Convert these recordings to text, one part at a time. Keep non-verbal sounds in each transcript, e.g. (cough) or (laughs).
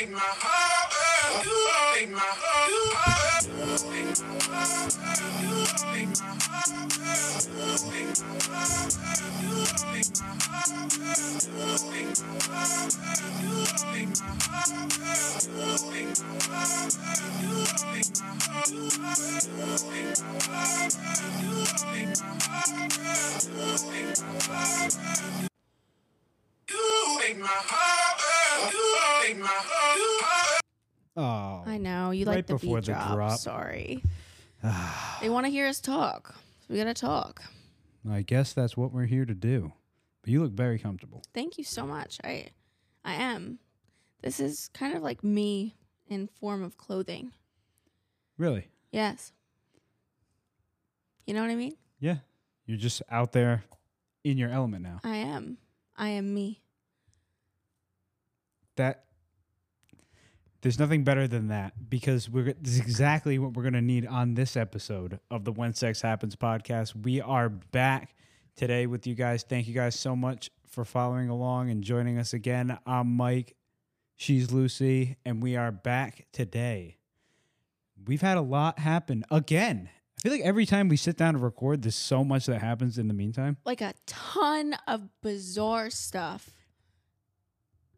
Take my heart, you take my heart, you take my heart, you take my heart, you take my heart, you take my heart, you take my heart, you take my heart, you take my heart, you take my heart, you take my heart, you take my heart, you take my heart, you take my heart. Oh, I know you Right like the before beat the drop. drop. Sorry. (sighs) they want to hear us talk. So we gotta talk. I guess that's what we're here to do. But you look very comfortable. Thank you so much. I, I am. This is kind of like me in form of clothing. Really? Yes. You know what I mean? Yeah. You're just out there in your element now. I am. I am me. That there's nothing better than that because we're this is exactly what we're gonna need on this episode of the When Sex Happens podcast. We are back today with you guys. Thank you guys so much for following along and joining us again. I'm Mike. She's Lucy, and we are back today. We've had a lot happen again. I feel like every time we sit down to record, there's so much that happens in the meantime. Like a ton of bizarre stuff.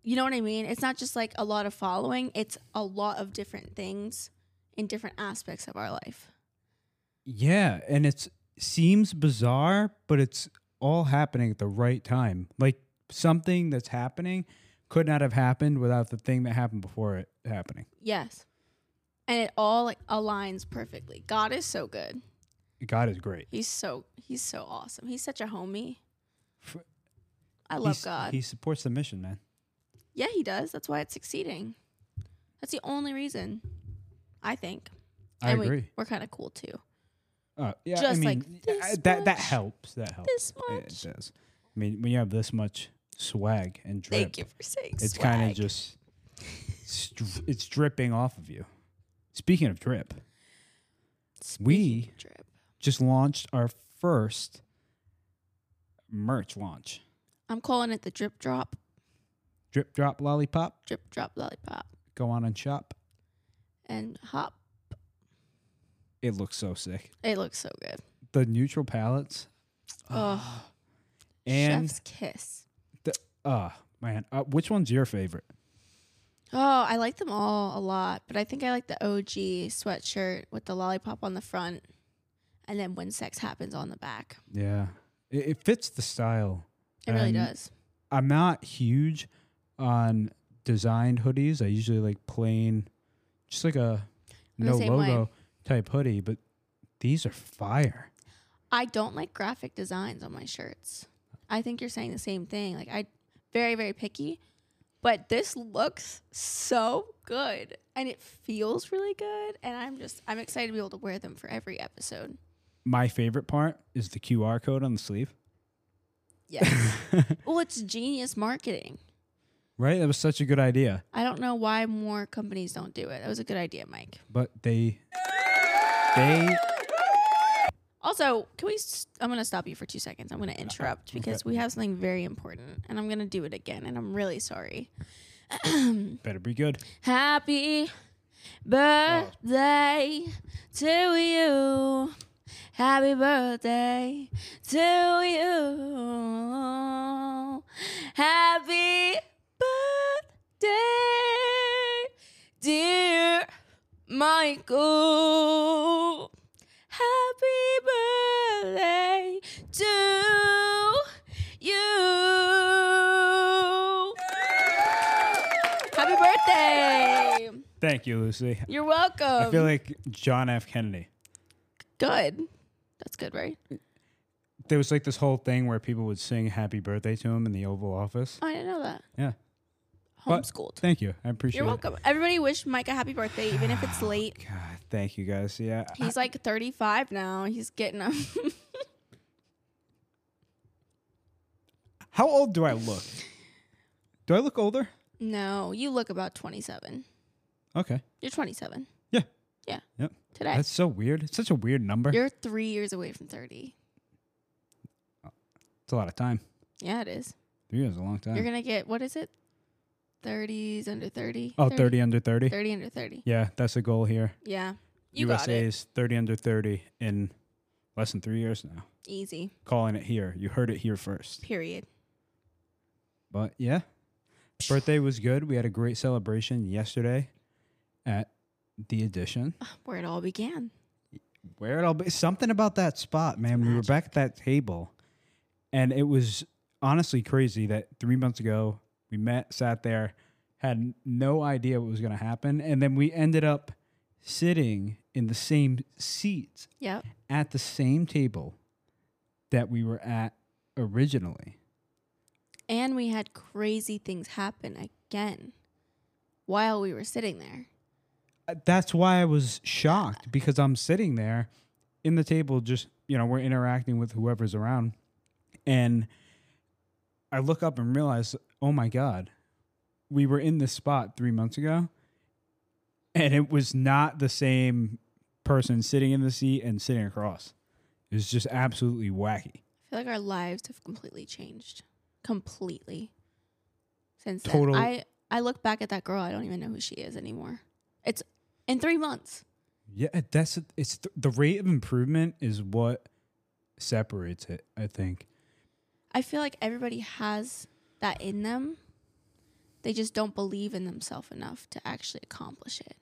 You know what I mean? It's not just like a lot of following, it's a lot of different things in different aspects of our life. Yeah, and it seems bizarre, but it's all happening at the right time. Like something that's happening could not have happened without the thing that happened before it happening. Yes. And it all like aligns perfectly. God is so good. God is great. He's so he's so awesome. He's such a homie. I love He's- God. He supports the mission, man. Yeah, he does. That's why it's succeeding. That's the only reason. I think. I And we- agree. We're kind of cool too. Uh, yeah, I Just mean, like this that that helps. That helps. This much. it does. I mean, when you have this much swag and drip, Thank you for saying it's kind of just str- it's dripping off of you. Speaking of drip, Speaking we- of drip. just launched our first merch launch. I'm calling it the drip drop. Drip drop lollipop. Drip drop lollipop. Go on and shop. And hop. It looks so sick. It looks so good. The neutral palettes Oh, and chef's kiss. uh man, uh, which one's your favorite? Oh, I like them all a lot, but I think I like the OG sweatshirt with the lollipop on the front, and then when sex happens on the back. Yeah, it, it fits the style. It really does. I'm not huge on designed hoodies. I usually like plain, just like a I'm no same way. logo type hoodie. But these are fire. I don't like graphic designs on my shirts. I think you're saying the same thing. Like I very very picky, but this looks so good and it feels really good and I'm just I'm excited to be able to wear them for every episode. My favorite part is the QR code on the sleeve. Yes. (laughs) well, it's genius marketing. Right? That was such a good idea. I don't know why more companies don't do it. That was a good idea, Mike. But they they Also, can we? I'm going to stop you for two seconds. I'm going to interrupt because okay. we have something very important, and I'm going to do it again, and I'm really sorry. (clears throat) better be good. Happy birthday to you. Happy birthday to you. Happy dear Michael. Happy birthday to you. Happy birthday. Thank you, Lucy. You're welcome. I feel like John F. Kennedy. good. That's good, right? There was like this whole thing where people would sing happy birthday to him in the Oval Office. I didn't know that. Yeah. But- Homeschooled. Thank you. I appreciate it. You're it. welcome. Everybody wish Mike a happy birthday, even if it's (sighs) late. God, thank you guys. Yeah. I- He's like 35 now. He's getting up. (laughs) how old do I look? Do I look older? no, you look about 27. Okay. You're 27. Yeah. Yeah. Yep. Today. That's so weird. It's such a weird number. You're three years away from 30. it's a lot of time. Yeah, it is. Three years is a long time. You're going to get, what is it? 30s under 30. Oh, 30 under 30. 30 under 30. Yeah, that's the goal here. Yeah. You USA is 30 under 30 in less than three years now. Easy. Calling it here. You heard it here first. Period. But yeah, birthday was good. We had a great celebration yesterday at the Edition. Ah, where it all began. Where it all be something about that spot, man. We were back at that table, and it was honestly crazy that three months ago we met, sat there, had no idea what was going to happen, and then we ended up sitting in the same seats Yep. at the same table that we were at originally. And we had crazy things happen again while we were sitting there. Uh, That's why I was shocked because I'm sitting there in the table, just, you know, we're interacting with whoever's around. And I look up and realize, oh my God, we were in this spot three months ago. And it was not the same person sitting in the seat and sitting across. It was just absolutely wacky. I feel like our lives have completely changed. Completely. Since Total- then. I, I look back at that girl, I don't even know who she is anymore. It's in three months. Yeah, that's it's th- the rate of improvement is what separates it. I think. I feel like everybody has that in them. They just don't believe in themselves enough to actually accomplish it.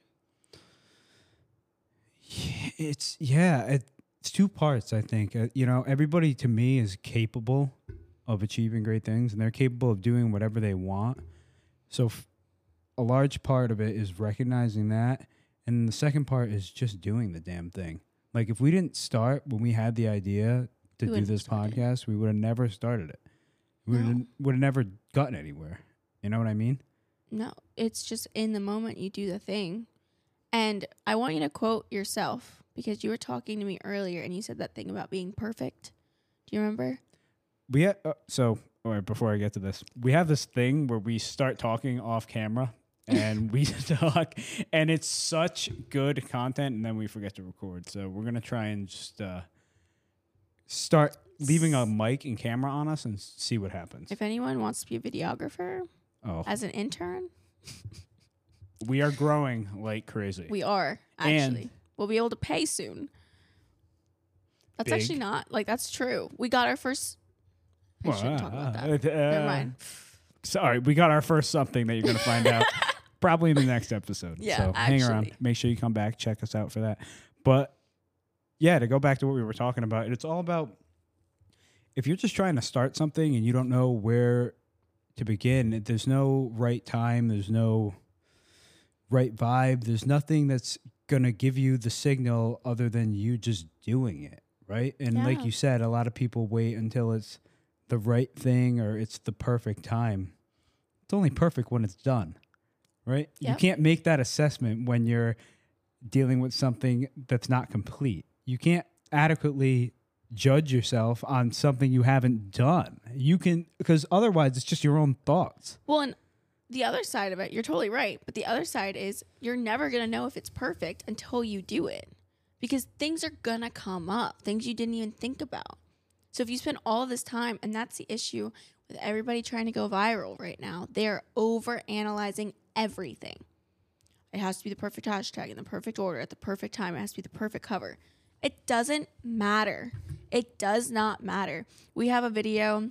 It's yeah, it, it's two parts. I think uh, you know everybody to me is capable of achieving great things, and they're capable of doing whatever they want. So, f- a large part of it is recognizing that, and the second part is just doing the damn thing. Like if we didn't start when we had the idea to We do this have podcast, we would have never started it. We would have No. would have never gotten anywhere. You know what I mean? No, it's just in the moment you do the thing. And I want you to quote yourself because you were talking to me earlier and you said that thing about being perfect. Do you remember? We ha- uh, so all right, before I get to this, we have this thing where we start talking off camera (laughs) and we (laughs) talk, and it's such good content, and then we forget to record. So we're gonna try and just uh, start leaving a mic and camera on us and see what happens. If anyone wants to be a videographer Oh, as an intern, (laughs) we are growing like crazy. we are And- actually. we'll be able to pay soon. That's actually not like that's true. We got our first. I Well, shouldn't talk about uh, that. uh, Never mind. Sorry, we got our first something that you're gonna find out (laughs) probably in the next episode. Yeah, so hang around. Make sure you come back, check us out for that. But yeah, to go back to what we were talking about, it's all about if you're just trying to start something and you don't know where to begin, there's no right time, there's no right vibe, there's nothing that's gonna give you the signal other than you just doing it, right? And like you said, a lot of people wait until it's the right thing or it's the perfect time. It's only perfect when it's done, right? You can't make that assessment when you're dealing with something that's not complete. You can't adequately judge yourself on something you haven't done. You can because otherwise it's just your own thoughts. Well, and the other side of it, you're totally right. But the other side is you're never going to know if it's perfect until you do it because things are going to come up, things you didn't even think about. So if you spend all this time, and that's the issue with everybody trying to go viral right now, they're over analyzing everything. It has to be the perfect hashtag in the perfect order at the perfect time. It has to be the perfect cover. It doesn't matter. It does not matter. We have a video.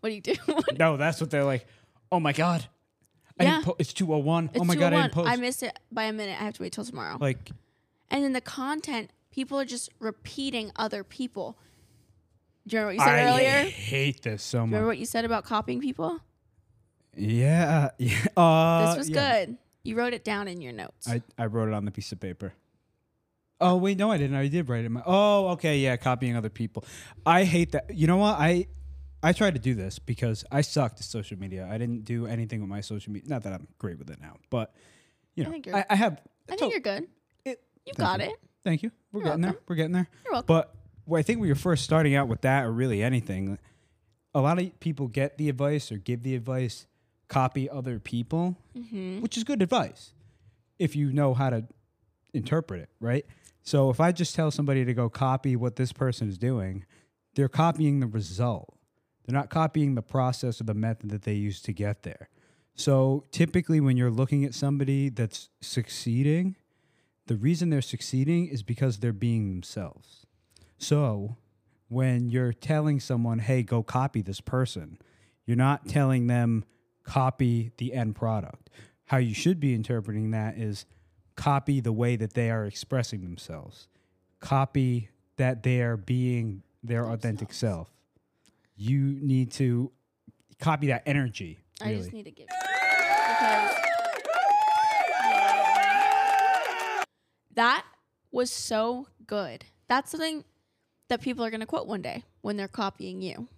What do you do? (laughs) No, that's what they're like. Oh my god, I Yeah. po- it's two oh one. It's Oh my god, I didn't post. I missed it by a minute. I have to wait till tomorrow. like and then the content, people are just repeating other people. Do you remember what you said I earlier? I hate this so you remember what you said about copying people? Yeah, yeah. (laughs) Uh, this was yeah. good. You wrote it down in your notes. I, I wrote it on the piece of paper. Oh wait, no, I didn't. I did write it. In my, oh, okay, yeah, copying other people. I hate that. You know what? I I tried to do this because I sucked at social media. I didn't do anything with my social media. Not that I'm great with it now, but you I know, think you're- I, I have. I think you're good. it- You got you. it. Thank you. We're You're getting there. We're getting there. You're welcome. But well, I think when you're first starting out with that, or really anything, a lot of people get the advice or give the advice, copy other people, hmm which is good advice if you know how to interpret it, right? So if I just tell somebody to go copy what this person is doing, they're copying the result. They're not copying the process or the method that they use to get there. So typically, when you're looking at somebody that's succeeding, the reason they're succeeding is because they're being themselves. So when you're telling someone, hey, go copy this person, you're not telling them copy the end product. How you should be interpreting that is copy the way that they are expressing themselves, copy that they are being their authentic self. You need to copy that energy. I just need to give because that was so good. That's something that people are going to quote one day when they're copying you.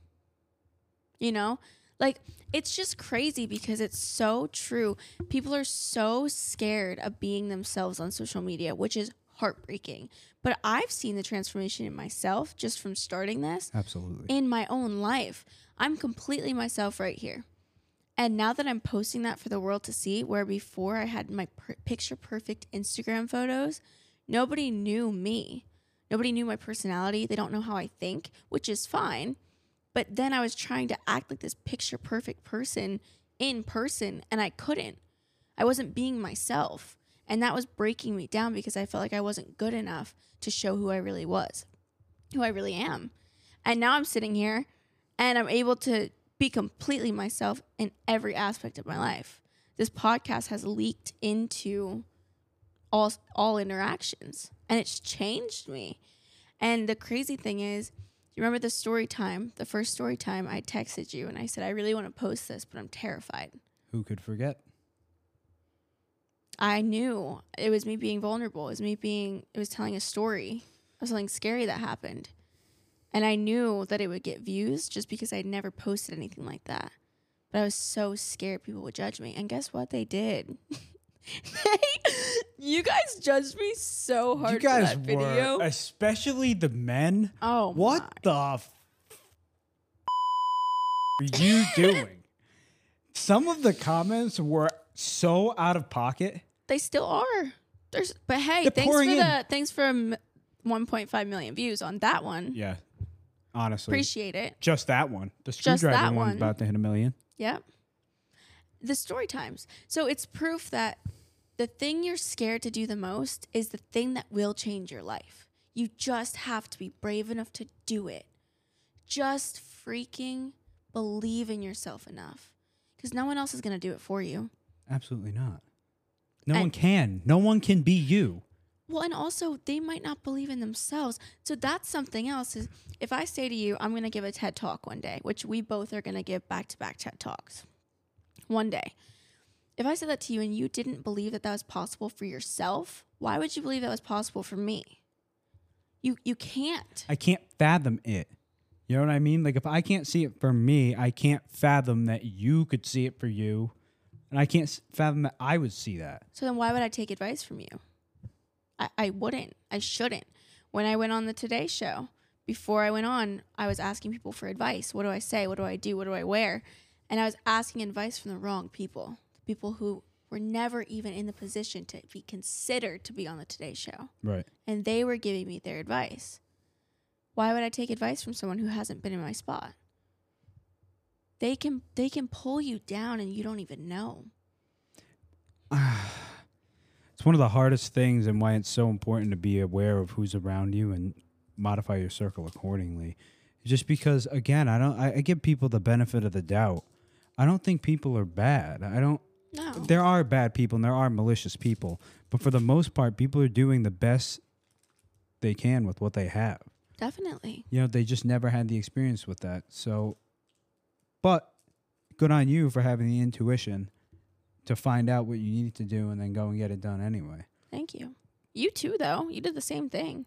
You know? Like it's just crazy because it's so true. People are so scared of being themselves on social media, which is heartbreaking. But I've seen the transformation in myself just from starting this Absolutely. in my own life. I'm completely myself right here. And now that I'm posting that for the world to see, where before I had my per- picture perfect Instagram photos, nobody knew me. Nobody knew my personality. They don't know how I think, which is fine. But then I was trying to act like this picture perfect person in person, and I couldn't. I wasn't being myself. And that was breaking me down because I felt like I wasn't good enough to show who I really was, who I really am. And now I'm sitting here and I'm able to be completely myself in every aspect of my life. This podcast has leaked into all all interactions and it's changed me. And the crazy thing is, you remember the story time, the first story time I texted you and I said I really want to post this, but I'm terrified. Who could forget? I knew it was me being vulnerable. It was me being, it was telling a story of something scary that happened. And I knew that it would get views just because I'd never posted anything like that. But I was so scared people would judge me. And guess what? They did. (laughs) you guys judged me so hard you guys for that video. were, especially the men. oh, What my. the f- are you (laughs) doing? Some of the comments were so out of pocket. They still are. There's, but hey, They're thanks for in. the thanks for um, 1.5 million views on that one. Yeah, honestly, Appreciate it. just that one. The screwdriver one's one. about to hit a million. Yep. The story times. So it's proof that the thing you're scared to do the most is the thing that will change your life. You just have to be brave enough to do it. Just freaking believe in yourself enough because no one else is going to do it for you. Absolutely not. No And- one can. No one can be you. Well, and also they might not believe in themselves. So that's something else is if I say to you, I'm going to give a TED talk one day, which we both are going to give back to back TED talks one day. If I said that to you and you didn't believe that that was possible for yourself, why would you believe that was possible for me? You you can't. I can't fathom it. You know what I mean? Like if I can't see it for me, I can't fathom that you could see it for you, and I can't fathom that I would see that. So then why would I take advice from you? I, I wouldn't. I shouldn't. When I went on the Today Show, before I went on, I was asking people for advice. What do I say? What do I do? What do I wear? And I was asking advice from the wrong people, people who were never even in the position to be considered to be on the Today Show. Right. And they were giving me their advice. Why would I take advice from someone who hasn't been in my spot? They can they can pull you down and you don't even know. (sighs) It's one of the hardest things and why it's so important to be aware of who's around you and modify your circle accordingly. Just because again, I don't I, I give people the benefit of the doubt. I don't think people are bad. I don't No. there are bad people and there are malicious people, but for the most part people are doing the best they can with what they have. Definitely. You know, they just never had the experience with that. So but good on you for having the intuition to find out what you needed to do and then go and get it done anyway. Thank you. You too, though. You did the same thing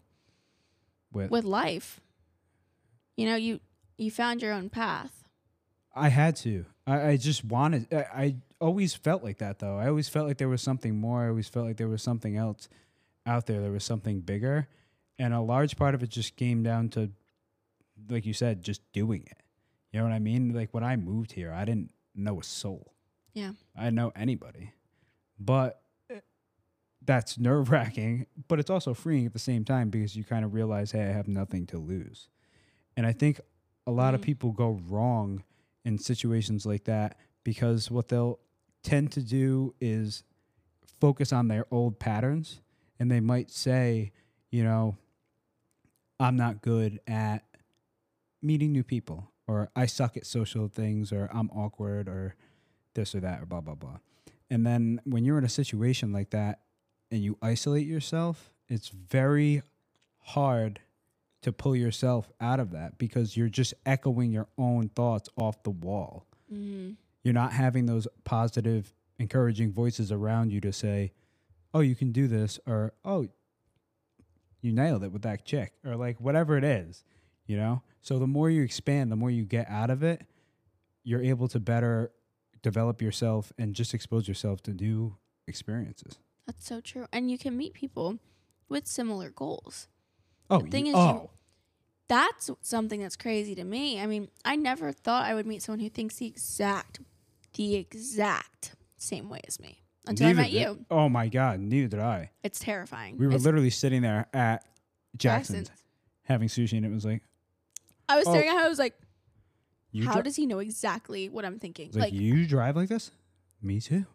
With with life. You know, you you found your own path. I had to. I, I just wanted. I, I always felt like that, though. I always felt like there was something more. I always felt like there was something else out there. There was something bigger, and a large part of it just came down to, like you said, just doing it. You know what I mean? Like when I moved here, I didn't know a soul. Yeah. I didn't know anybody, but eh, that's nerve wracking. But it's also freeing at the same time because you kind of realize, hey, I have nothing to lose. And I think a lot of Mhm. people go wrong in situations like that because what they'll tend to do is focus on their old patterns and they might say, you know, I'm not good at meeting new people or I suck at social things or I'm awkward or this or that or blah blah blah. And then when you're in a situation like that and you isolate yourself, it's very hard to pull yourself out of that because you're just echoing your own thoughts off the wall. Mm-hmm. You're not having those positive, encouraging voices around you to say, "Oh, you can do this," or "Oh, you nailed it with that chick," or like whatever it is, you know. So the more you expand, the more you get out of it, you're able to better develop yourself and just expose yourself to new experiences. That's so true. And you can meet people with similar goals. Oh, the thing you- is, you- oh, That's something that's crazy to me. I mean, I never thought I would meet someone who thinks the exact, the exact same way as me until neither I met did- you. Oh my god, neither did I. It's terrifying. We were It's- literally sitting there at Jackson's Jackson's. having sushi, and it was like, I was Oh. staring at him. I was like, "You, how dri- does he know exactly what I'm thinking? it's like, Like, you drive like this? Me too.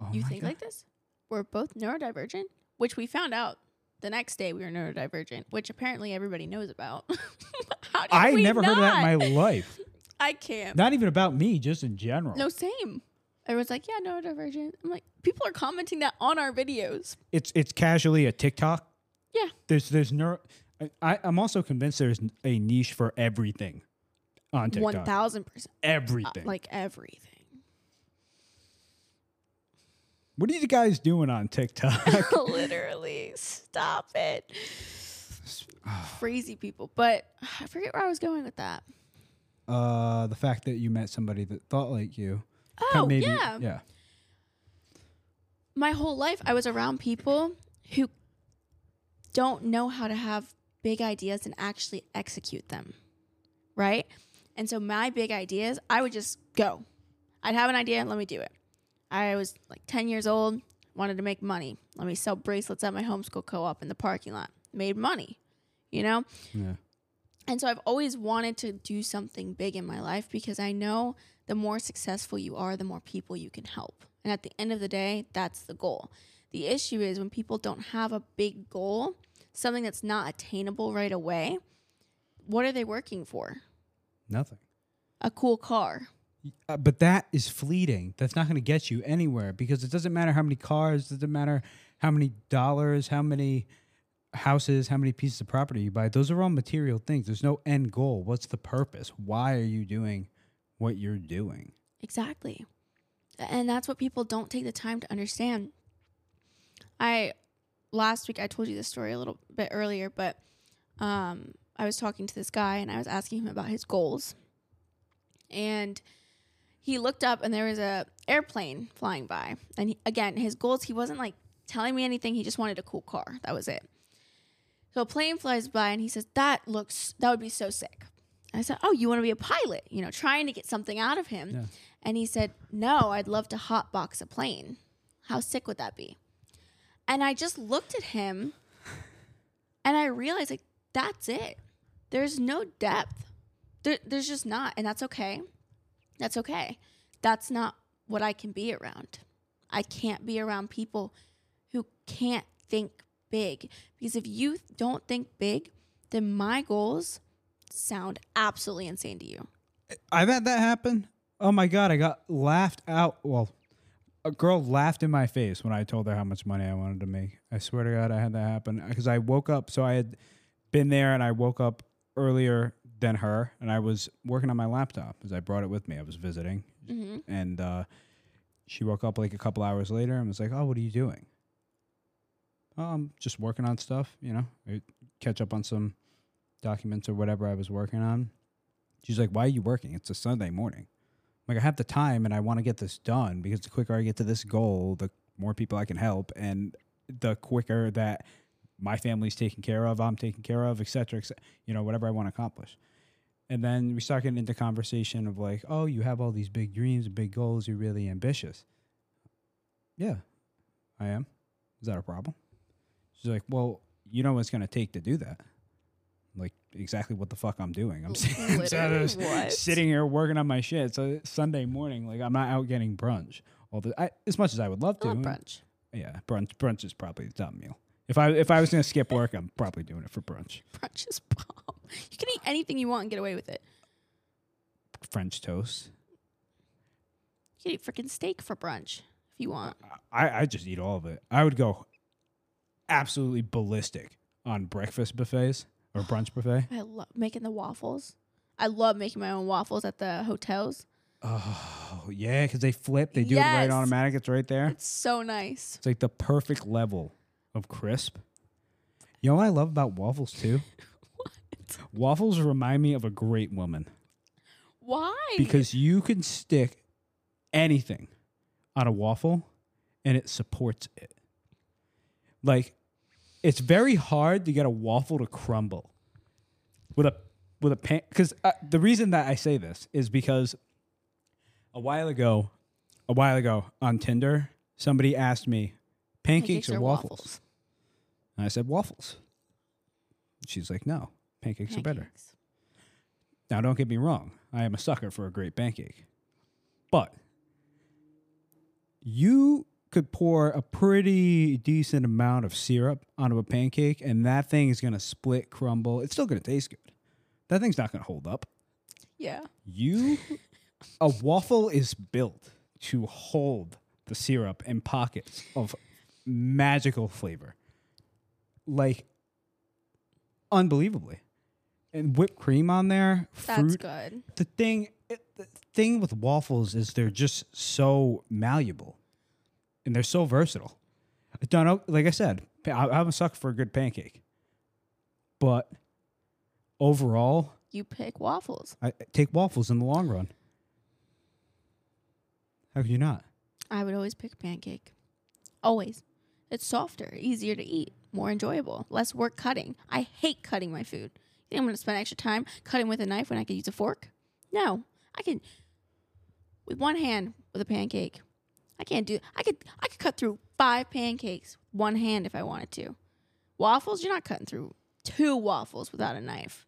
Oh you my think God. like this? We're both neurodivergent, which we found out the next day we were neurodivergent, which apparently everybody knows about. (laughs) How did I we never heard of that in not? my life. I can't. Not even about me, just in general. No, same. Everyone's like, yeah, neurodivergent. I'm like, people are commenting that on our videos. It's it's casually a TikTok. Yeah. There's there's neuro. I- I'm also convinced there's a niche for everything on TikTok. One thousand percent, everything. Uh, like everything. what are you guys doing on (laughs) TikTok? (laughs) Literally, stop it. (sighs) Crazy people, but I forget where I was going with that. Uh, the fact that you met somebody that thought like you. Oh maybe, yeah, Yeah. my whole life I was around people who don't know how to have big ideas and actually execute them. Right? And so my big ideas, I would just go. I'd have an idea, let me do it. I was like 10 years old, wanted to make money. Let me sell bracelets at my homeschool co-op in the parking lot. Made money. You know? Yeah. And so I've always wanted to do something big in my life because I know the more successful you are, the more people you can help. And at the end of the day, that's the goal. The issue is when people don't have a big goal, something that's not attainable right away, what are they working for? Nothing. A cool car. Uh, but that is fleeting. That's not going to get you anywhere because it doesn't matter how many cars, it doesn't matter how many dollars, how many houses, how many pieces of property you buy. Those are all material things. There's no end goal. What's the purpose? Why are you doing what you're doing? Exactly. And that's what people don't take the time to understand. I last week I told you this story a little bit earlier, but um, I was talking to this guy and I was asking him about his goals. And he looked up and there was a airplane flying by. And he, again, his goals, he wasn't like telling me anything. He just wanted a cool car. That was it. So a plane flies by and he says, "That looks that would be so sick." I said, "Oh, you want to be a pilot?" You know, trying to get something out of him. Yeah. And he said, "No, I'd love to hotbox a plane. How sick would that be?" And I just looked at him, (laughs) and I realized like that's it. There's no depth. There, there's just not, and that's okay. That's okay. That's not what I can be around. I can't be around people who can't think big because if you don't think big, then my goals sound absolutely insane to you. I've had that happen. Oh my god, I got laughed out. Well, a girl laughed in my face when I told her how much money I wanted to make. I swear to God, I had that happen because I woke up. So I had been there, and I woke up earlier than her, and I was working on my laptop as I brought it with me. I was visiting, hmm and uh, she woke up like a couple hours later and was like, "Oh, what are you doing?" "Oh, I'm just working on stuff. You know, I catch up on some documents or whatever I was working on. She's like, "Why are you working? It's a Sunday morning." I'm like, I have the time and I want to get this done because the quicker I get to this goal, the more people I can help, and the quicker that my family's taken care of, I'm taken care of, et cetera, et cetera, you know, whatever I want to accomplish. And then we start getting into conversation of like, oh, you have all these big dreams, big goals, you're really ambitious. Yeah, I am. Is that a problem? She's like, well, you know what it's going to take to do that. Like, exactly what the fuck I'm doing. I'm, (laughs) sitting- sitting- here working on my shit. It's a Sunday morning. Like, I'm not out getting brunch. all the I, as much as I would love to. brunch. Yeah, brunch brunch is probably the top meal. If I if I was gonna skip work, I'm probably doing it for brunch. Brunch is bomb. You can eat anything you want and get away with it. French toast. You can eat freaking steak for brunch if you want. I I just eat all of it. I would go absolutely ballistic on breakfast buffets or oh, brunch buffet. I love making the waffles. I love making my own waffles at the hotels. Oh yeah, because they flip. They do it right automatic. It's right there. It's so nice. It's like the perfect level of crisp. You know what I love about waffles too? (laughs) what? Waffles remind me of a great woman Why? because you can stick anything on a waffle and it supports it. Like it's very hard to get a waffle to crumble with a with a pan because uh, the reason that I say this is because a while ago, a while ago on Tinder, somebody asked me pancakes, or waffles? And I said waffles. She's like, no, pancakes, are better. Now, don't get me wrong. I am a sucker for a great pancake. But you could pour a pretty decent amount of syrup onto a pancake, and that thing is going to split, crumble. It's still going to taste good. That thing's not going to hold up. Yeah. You, a waffle is built to hold the syrup in pockets of magical flavor. Like, unbelievably. And whipped cream on there, That's good. The thing, it, the thing with waffles is they're just so malleable, and they're so versatile. I don't know. Like I said, I, I'm a sucker for a good pancake, but overall, You pick waffles. I I take waffles in the long run. How could you not? I would always pick pancake. Always. It's softer, easier to eat, more enjoyable, less work cutting. I hate cutting my food. You think I'm going to spend extra time cutting with a knife when I could use a fork? No. I can with one hand with a pancake. I can't do I could I could cut through 5 pancakes one hand if I wanted to. Waffles, you're not cutting through two waffles without a knife.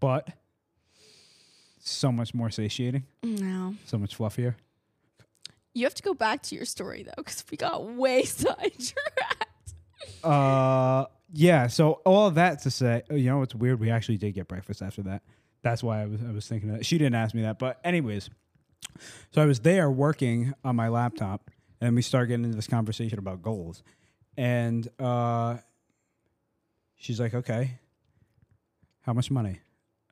But so much more satiating, No. so much fluffier. You have to go back to your story though cuz we got way (laughs) sidetracked. Uh, yeah. So all that to say, you know, it's weird. We actually did get breakfast after that. That's why I was I was thinking that. She didn't ask me that, but anyways, so I was there working on my laptop, and we start getting into this conversation about goals, and uh, she's like, "Okay, how much money?"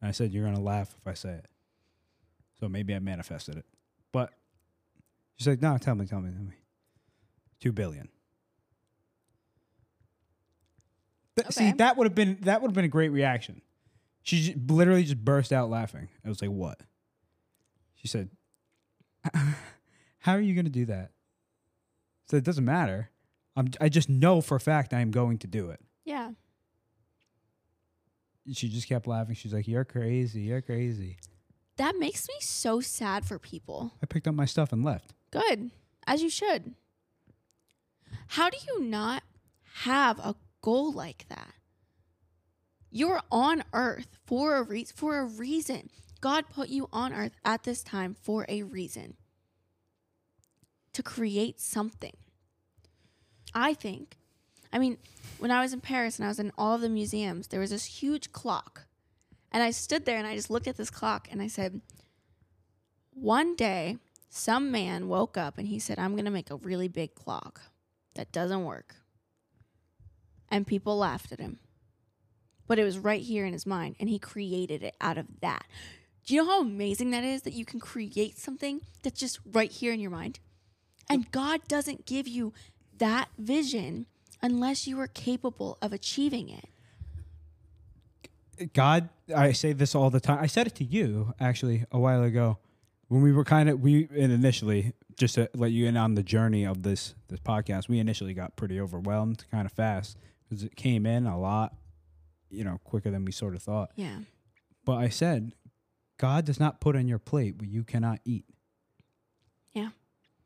And I said, "You're gonna laugh if I say it." So maybe I manifested it, but she's like, "No, tell me, tell me, tell me." Two billion. Th- See, that would have been that would have been a great reaction. She j- literally just burst out laughing. I was like, "What?" She said, "How are you going to do that?" So it doesn't matter. I'm I just know for a fact I am going to do it. Yeah. She just kept laughing. She's like, "You're crazy. You're crazy." That makes me so sad for people. I picked up my stuff and left. Good, as you should. How do you not have a goal like that? You're on earth for a re- for a reason. God put you on earth at this time for a reason. To create something. I think. I mean, when I was in Paris and I was in all of the museums, there was this huge clock. And I stood there and I just looked at this clock and I said, one day some man woke up and he said, I'm going to make a really big clock that doesn't work. And people laughed at him. But it was right here in his mind, and he created it out of that. Do you know how amazing that is that you can create something that's just right here in your mind? And God doesn't give you that vision unless you are capable of achieving it. God, I say this all the time. I said it to you actually a while ago when we were kind of we and initially just to let you in on the journey of this this podcast. We initially got pretty overwhelmed kind of fast because it came in a lot, you know, quicker than we sort of thought. Yeah. But I said, God does not put on your plate what you cannot eat. Yeah.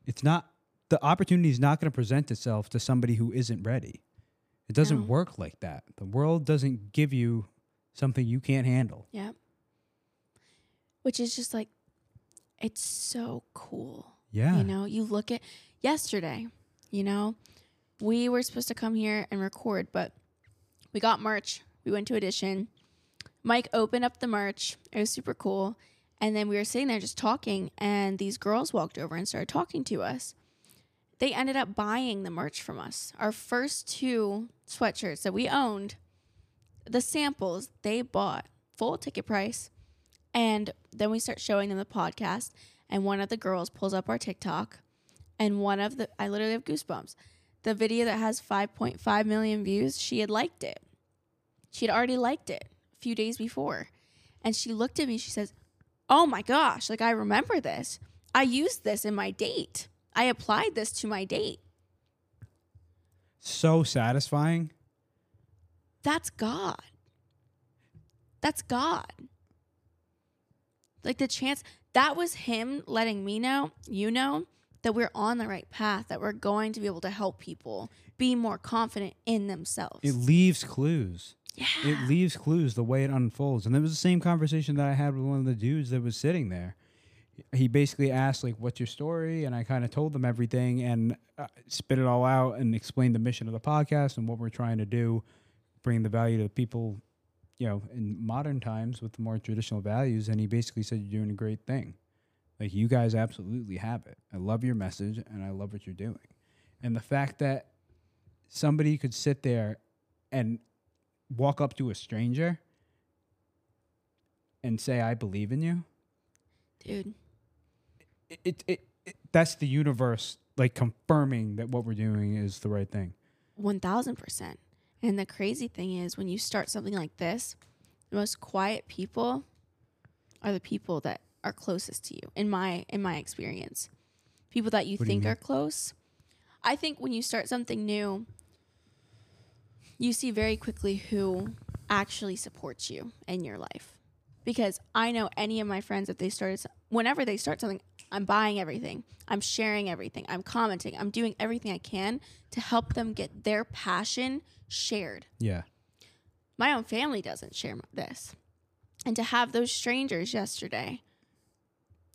It's not the opportunity is not going to present itself to somebody who isn't ready. It doesn't No. work like that. The world doesn't give you something you can't handle. Yeah. Which is just like it's so cool. Yeah. You know, you look at yesterday, you know, we were supposed to come here and record, but we got merch. We went to Edition. Mike opened up the merch. It was super cool. And then we were sitting there just talking, and these girls walked over and started talking to us. They ended up buying the merch from us. Our first two sweatshirts that we owned, the samples they bought full ticket price. And then we start showing them the podcast, and one of the girls pulls up our TikTok, and one of the, I literally have goosebumps. The video that has 5.5 million views, she had liked it. She had already liked it few days before. And she looked at me, she says, Oh my gosh, like I remember this. I used this in my date. I applied this to my date. So satisfying. That's God. That's God. Like the chance that was him letting me know, you know, that we're on the right path, that we're going to be able to help people be more confident in themselves. It leaves clues. Yeah. It leaves clues the way it unfolds. And it was the same conversation that I had with one of the dudes that was sitting there. He basically asked like, "What's your story?" And I kind of told them everything and uh, spit it all out and explained the mission of the podcast and what we're trying to do, bring the value to the people, you know, in modern times with the more traditional values. And he basically said, "You're doing a great thing. Like you guys absolutely have it. I love your message and I love what you're doing." And the fact that somebody could sit there and walk up to a stranger and say I believe in you. Dude, it, it, it, it that's the universe like confirming that what we're doing is the right thing. 1000%. And the crazy thing is, when you start something like this, the most quiet people are the people that are closest to you in my in my experience. People that you What do you think are close. I think when you start something new you see very quickly who actually supports you in your life. Because i know any of my friends if they started whenever they start something i'm buying everything i'm sharing everything i'm commenting i'm doing everything i can to help them get their passion shared. Yeah. My own family doesn't share this. And to have those strangers yesterday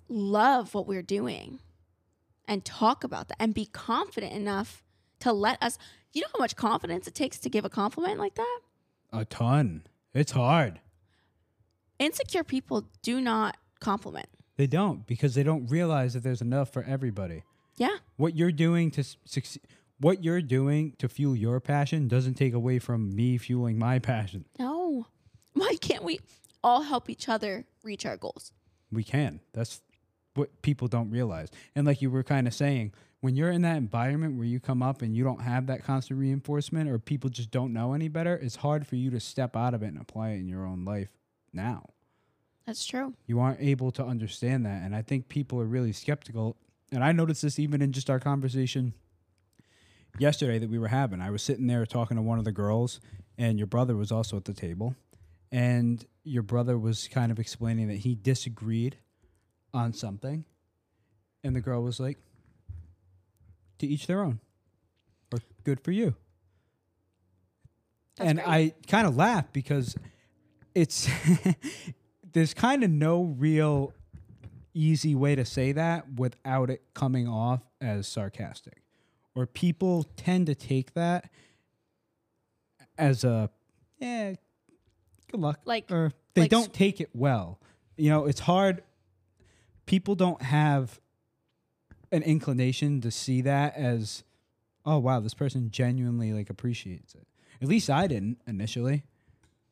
love what we're doing and talk about that and be confident enough to let us. You know how much confidence it takes to give a compliment like that? a ton it's hard Insecure people do not compliment. they don't because they don't realize that there's enough for everybody Yeah. what you're doing to succeed what you're doing to fuel your passion doesn't take away from me fueling my passion No. Why can't we all help each other reach our goals? we can that's what people don't realize and like you were kind of saying when you're in that environment where you come up and you don't have that constant reinforcement or people just don't know any better it's hard for you to step out of it and apply it in your own life now. That's true. you aren't able to understand that and i think people are really skeptical. And i noticed this even in just our conversation yesterday that we were having. I was sitting there talking to one of the girls and your brother was also at the table and your brother was kind of explaining that he disagreed on something and the girl was like to each their own or good for you That's and great. I kind of laugh because it's (laughs) there's kind of no real easy way to say that without it coming off as sarcastic. Or people tend to take that as a yeah, good luck. Like- or they like don't take it well. You know, it's hard people don't have an inclination to see that as oh wow, this person genuinely like appreciates it. At least I didn't initially.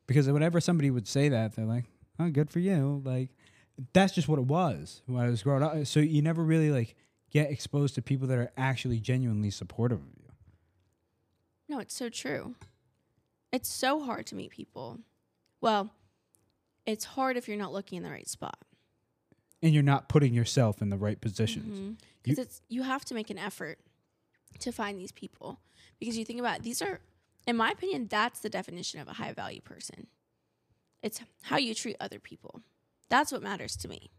Because whenever somebody would say that, they're like, "Oh, good for you." Like that's just what it was when I was growing up. So you never really like get exposed to people that are actually genuinely supportive of you. No, it's so true. It's so hard to meet people. Well, it's hard if you're not looking in the right spot. And you're not putting yourself in the right positions. Mm-hmm. Because it's you have to make an effort to find these people. Because you think about it, these are, in my opinion, that's the definition of a high value person. It's how you treat other people. That's what matters to me.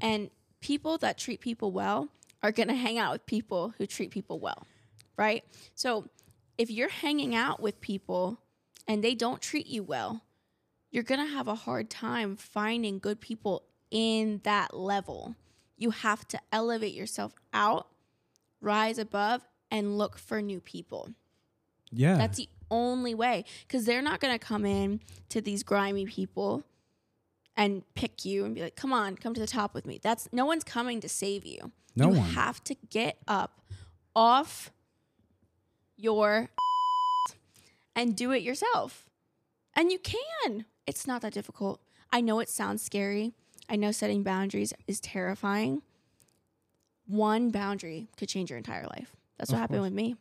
And people that treat people well are going to hang out with people who treat people well, right? So if you're hanging out with people and they don't treat you well, you're going to have a hard time finding good people in that level. You have to elevate yourself out, rise above, and look for new people. Yeah. That's the only way because they're not going to come in to these grimy people and pick you and be like, "Come on, come to the top with me." That's no one's coming to save you. No you one. have to get up off your (laughs) and do it yourself. And you can. It's not that difficult. I know it sounds scary. I know setting boundaries is terrifying. One boundary could change your entire life. That's what Of happened course. with me.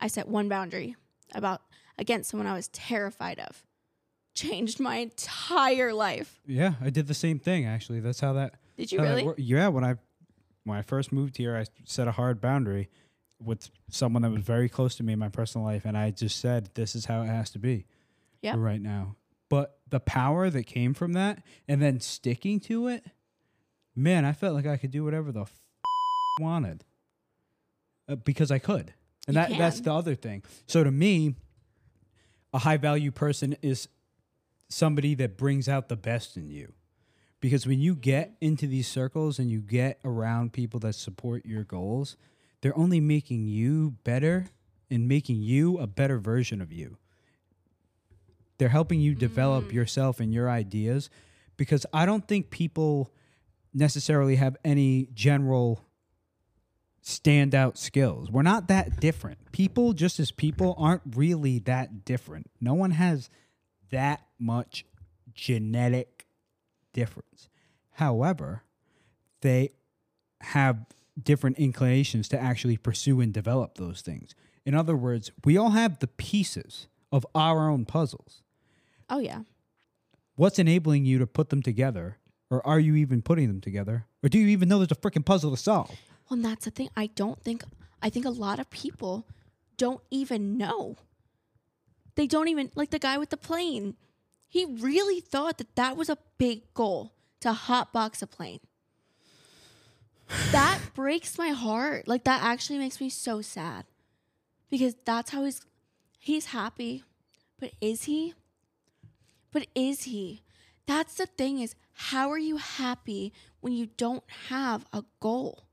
I set one boundary about against someone I was terrified of. Changed my entire life. yeah, I did the same thing actually. That's how that Did you really? yeah, when I when I first moved here, I set a hard boundary with someone that was very close to me in my personal life and I just said this is how it has to be. Yep. Right now. But the power that came from that and then sticking to it, man, I felt like I could do whatever the f- wanted. Uh, because I could. And You that that's the other thing. So to me, a high value person is somebody that brings out the best in you. Because when you get into these circles and you get around people that support your goals, they're only making you better and making you a better version of you. They're helping you develop mm. yourself and your ideas because I don't think people necessarily have any general standout skills. We're not that different. People, just as people, aren't really that different. No one has that much genetic difference. However, they have different inclinations to actually pursue and develop those things. In other words, we all have the pieces of our own puzzles. Oh yeah. What's enabling you to put them together? Or are you even putting them together? Or do you even know there's a freaking puzzle to solve? Well, and that's the thing. I don't think, I think a lot of people don't even know. They don't even, like the guy with the plane, he really thought that that was a big goal to hotbox a plane. That (sighs) breaks my heart. Like, that actually makes me so sad because that's how he's, he's happy. But is he? But is he? That's the thing is, how are you happy when you don't have a goal?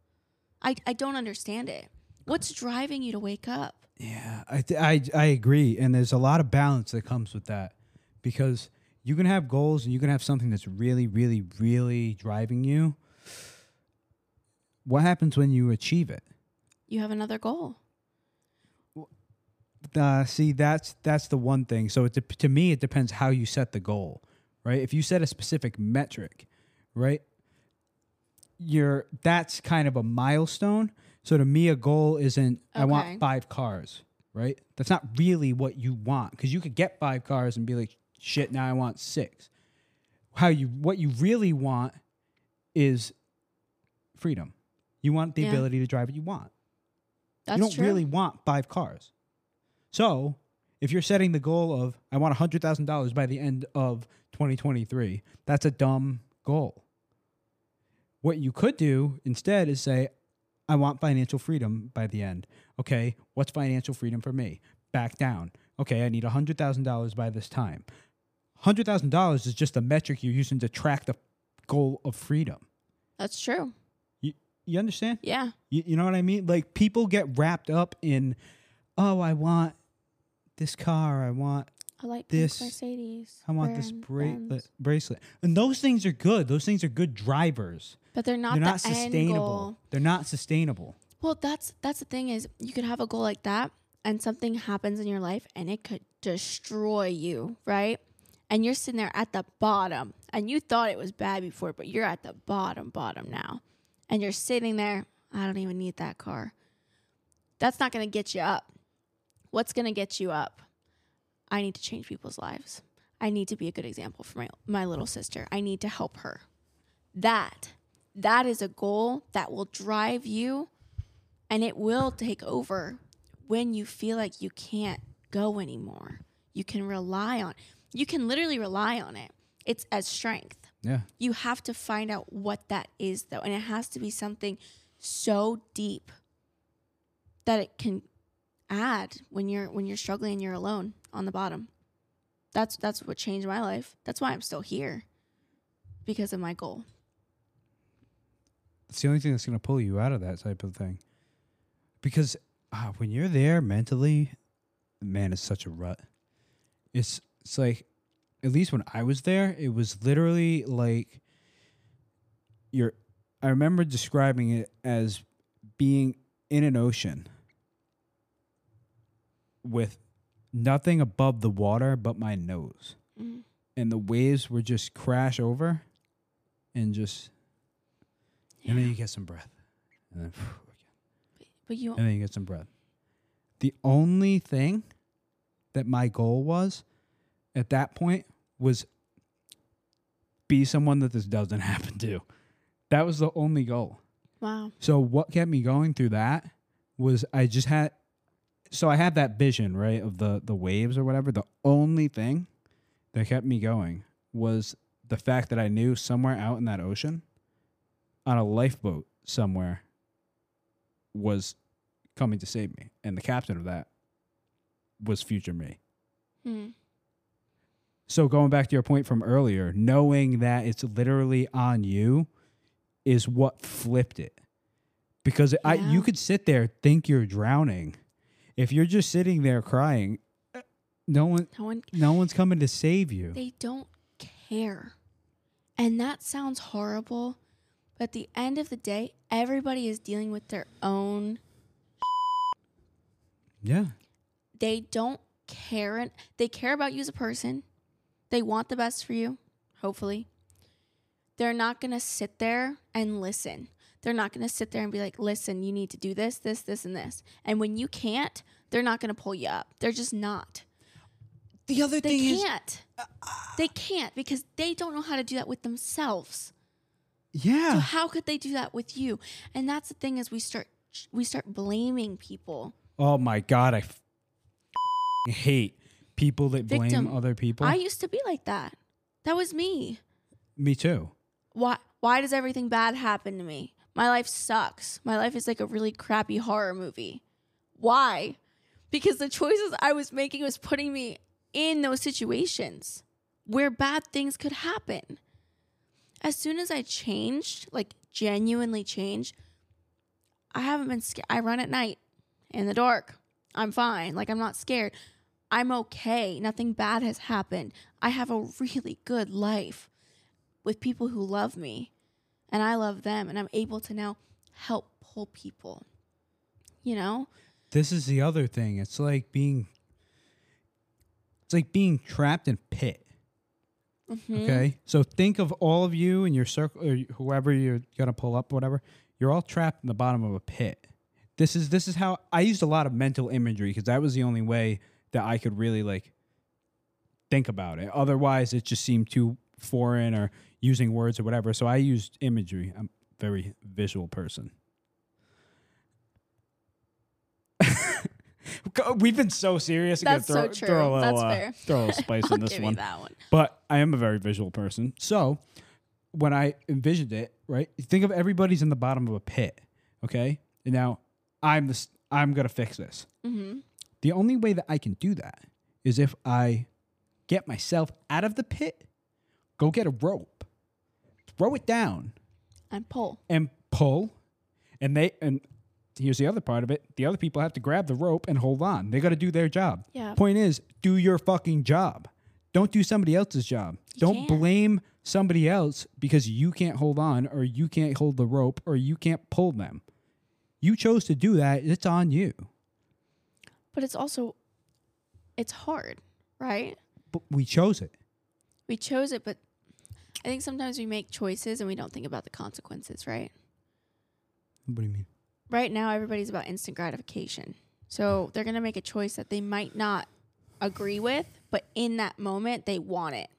I, I don't understand it. What's driving you to wake up? Yeah, I, th- I I agree, and there's a lot of balance that comes with that because you can have goals and you can have something that's really, really, really driving you. What happens when you achieve it? You have another goal. Uh, see, that's that's the one thing. So it dep to me, it depends how you set the goal, right? If you set a specific metric, right, you're that's kind of a milestone. So to me, a goal isn't I Okay. want five cars, right? That's not really what you want because you could get five cars and be like, shit, now I want six. How you what you really want is freedom. You want the Yeah. ability to drive what you want That's you don't true. really want five cars. So, if you're setting the goal of I want hundred thousand dollars by the end of 2023, that's a dumb goal. What you could do instead is say, I want financial freedom by the end. Okay, what's financial freedom for me? Back down. Okay, I need hundred thousand dollars by this time. Hundred thousand dollars is just a metric you're using to track the goal of freedom. That's true. You, you understand? Yeah. You, you know what I mean? Like people get wrapped up in, oh, I want this car. I want I like This- Mercedes. I want this bracelet. Uh, bracelet. And those things are good. Those things are good drivers. But they're not They're not end sustainable. They're not sustainable. Well, that's that's the thing is you could have a goal like that and something happens in your life and it could destroy you, right? And you're sitting there at the bottom and you thought it was bad before, but you're at the bottom bottom now. And you're sitting there, I don't even need that car. That's not going to get you up. What's going to get you up? I need to change people's lives. I need to be a good example for my my little sister. I need to help her. That that is a goal that will drive you and it will take over when you feel like you can't go anymore. You can rely on you can literally rely on it. It's as strength. Yeah. You have to find out what that is though, and it has to be something so deep that it can add when you're when you're struggling and you're alone on the bottom. That's that's what changed my life. That's why I'm still here. Because of my goal. It's the only thing that's gonna pull you out of that type of thing. Because uh, when you're there mentally, man, it's such a rut. It's it's like, at least when I was there, it was literally like you're. I remember describing it as being in an ocean with nothing above the water but my nose. Mm. and the waves would just crash over and just and then you get some breath. And then But you and then you get some breath. The only thing that my goal was at that point was be someone that this doesn't (laughs) happen to. That was the only goal. Wow. so what kept me going through that was I just had so I had that vision, right, of the the waves or whatever. The only thing that kept me going was the fact that I knew somewhere out in that ocean on a lifeboat somewhere was coming to save me. And the captain of that was future me. Hmm. So going back to your point from earlier, knowing that it's literally on you is what flipped it. Because I you could sit there think you're drowning. If you're just sitting there crying, uh, no one No one no one's coming to save you. they don't care. And that sounds horrible, but at the end of the day, everybody is dealing with their own Yeah. they don't care and they care about you as a person. They want the best for you, hopefully. They're not going to sit there and listen. They're not going to sit there and be like, "Listen, you need to do this, this, this and this." And when you can't, they're not going to pull you up. They're just not. The other thing They thing can't. Uh, they can't because they don't know how to do that with themselves. Yeah. So how could they do that with you? And that's the thing is we start we start blaming people. Oh my god, I f- hate people that Victim. blame other people. I used to be like that. That was me. me too. why why does everything bad happen to me? My life sucks. My life is like a really crappy horror movie. Why? Because the choices I was making was putting me in those situations where bad things could happen. As soon as I changed, like genuinely changed, I haven't been scared. I run at night in the dark. I'm fine. Like I'm not scared. I'm okay. Nothing bad has happened. I have a really good life with people who love me and I love them and I'm able to now help pull people. You know? This is the other thing. It's like being it's like being trapped in a pit. Mhm. Okay. So think of all of you and your circle or whoever you're gonna pull up, whatever. You're all trapped in the bottom of a pit. This is this is how I used a lot of mental imagery because that was the only way that I could really like think about it. Otherwise, it just seemed too foreign or using words or whatever. So I used imagery. I'm a very visual person. (laughs) We've been so serious. That's so true. Throw a little, That's uh, fair. Throw a little (laughs) spice in this one one. but I am a very visual person. So when I envisioned it, right, think of everybody's in the bottom of a pit, okay? And now I'm this. I'm gonna fix this. Mhm. The only way that I can do that is if I get myself out of the pit, go get a rope, throw it down, And pull. and pull, and they and here's the other part of it: the other people have to grab the rope and hold on. They got to do their job. Yeah. Point is, do your fucking job. Don't do somebody else's job. You Don't can't. blame somebody else because you can't hold on or you can't hold the rope or you can't pull them. You chose to do that. It's on you. But it's also it's hard, right? But we chose it. We chose it, but I think sometimes we make choices and we don't think about the consequences, right? What do you mean? Right now everybody's about instant gratification. So mm. they're going to make a choice that they might not agree with, but in that moment they want it.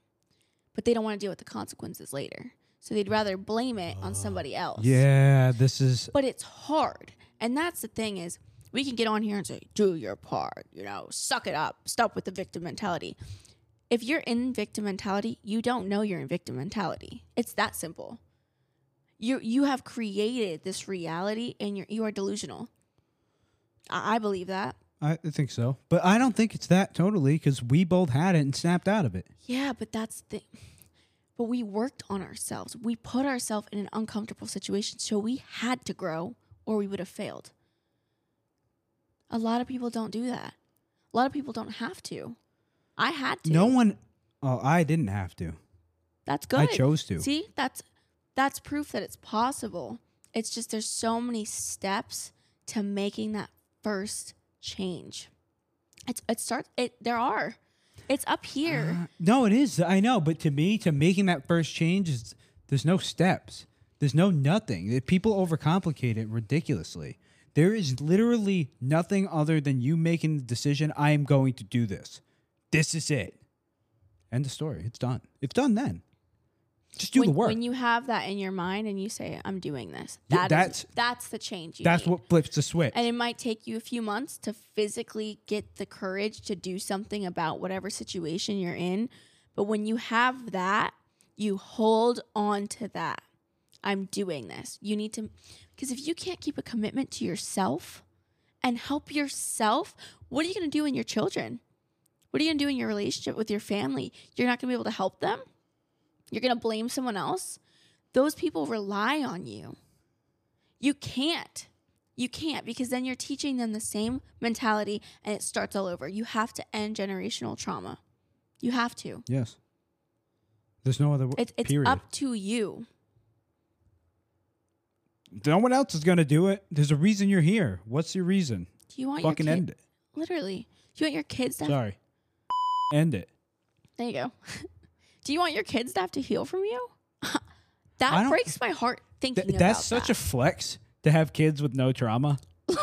But they don't want to deal with the consequences later. So they'd rather blame it on somebody ah, else. Yeah, this is but it's hard. And that's the thing is we can get on here and say, do your part, you know, suck it up, stop with the victim mentality. If you're in victim mentality, you don't know you're in victim mentality. It's that simple. You you have created this reality and you're you are delusional. I, I believe that. I I think so. But I don't think it's that totally because we both had it and snapped out of it. Yeah, but that's the but we worked on ourselves. We put ourselves in an uncomfortable situation, so we had to grow or we would have failed. A lot of people don't do that. A lot of people don't have to. I had to. No one. Oh, I didn't have to. That's good. I chose to. See, that's that's proof that it's possible. It's just there's so many steps to making that first change. It's it starts it there are. It's up here. Uh, no, it is. I know, but to me, to making that first change is there's no steps. There's no nothing. People overcomplicate it ridiculously. There is literally nothing other than you making the decision. I am going to do this. This is it. End the story. It's done. It's done then. Just do when, the work. When you have that in your mind and you say, "I'm doing this," Yeah, that is- that's- that's the change. You That's need. what flips the switch. And it might take you a few months to physically get the courage to do something about whatever situation you're in. But when you have that, you hold on to that. I'm doing this. You need to, because if you can't keep a commitment to yourself and help yourself, what are you going to do in your children? What are you going to do in your relationship with your family? You're not going to be able to help them. You're going to blame someone else. Those people rely on you. You can't. You can't because then you're teaching them the same mentality and it starts all over. You have to end generational trauma. You have to. yes. There's no other w- It's, it's period. up to you. no one else is going to do it. There's a reason you're here. What's your reason? Do you want Fucking your kid, end it. Literally. Do you want your kids to have, Sorry. End it. There you go. (laughs) Do you want your kids to have to heal from you? (laughs) That breaks my heart thinking Th- that's such that. a flex to have kids with no trauma. (laughs)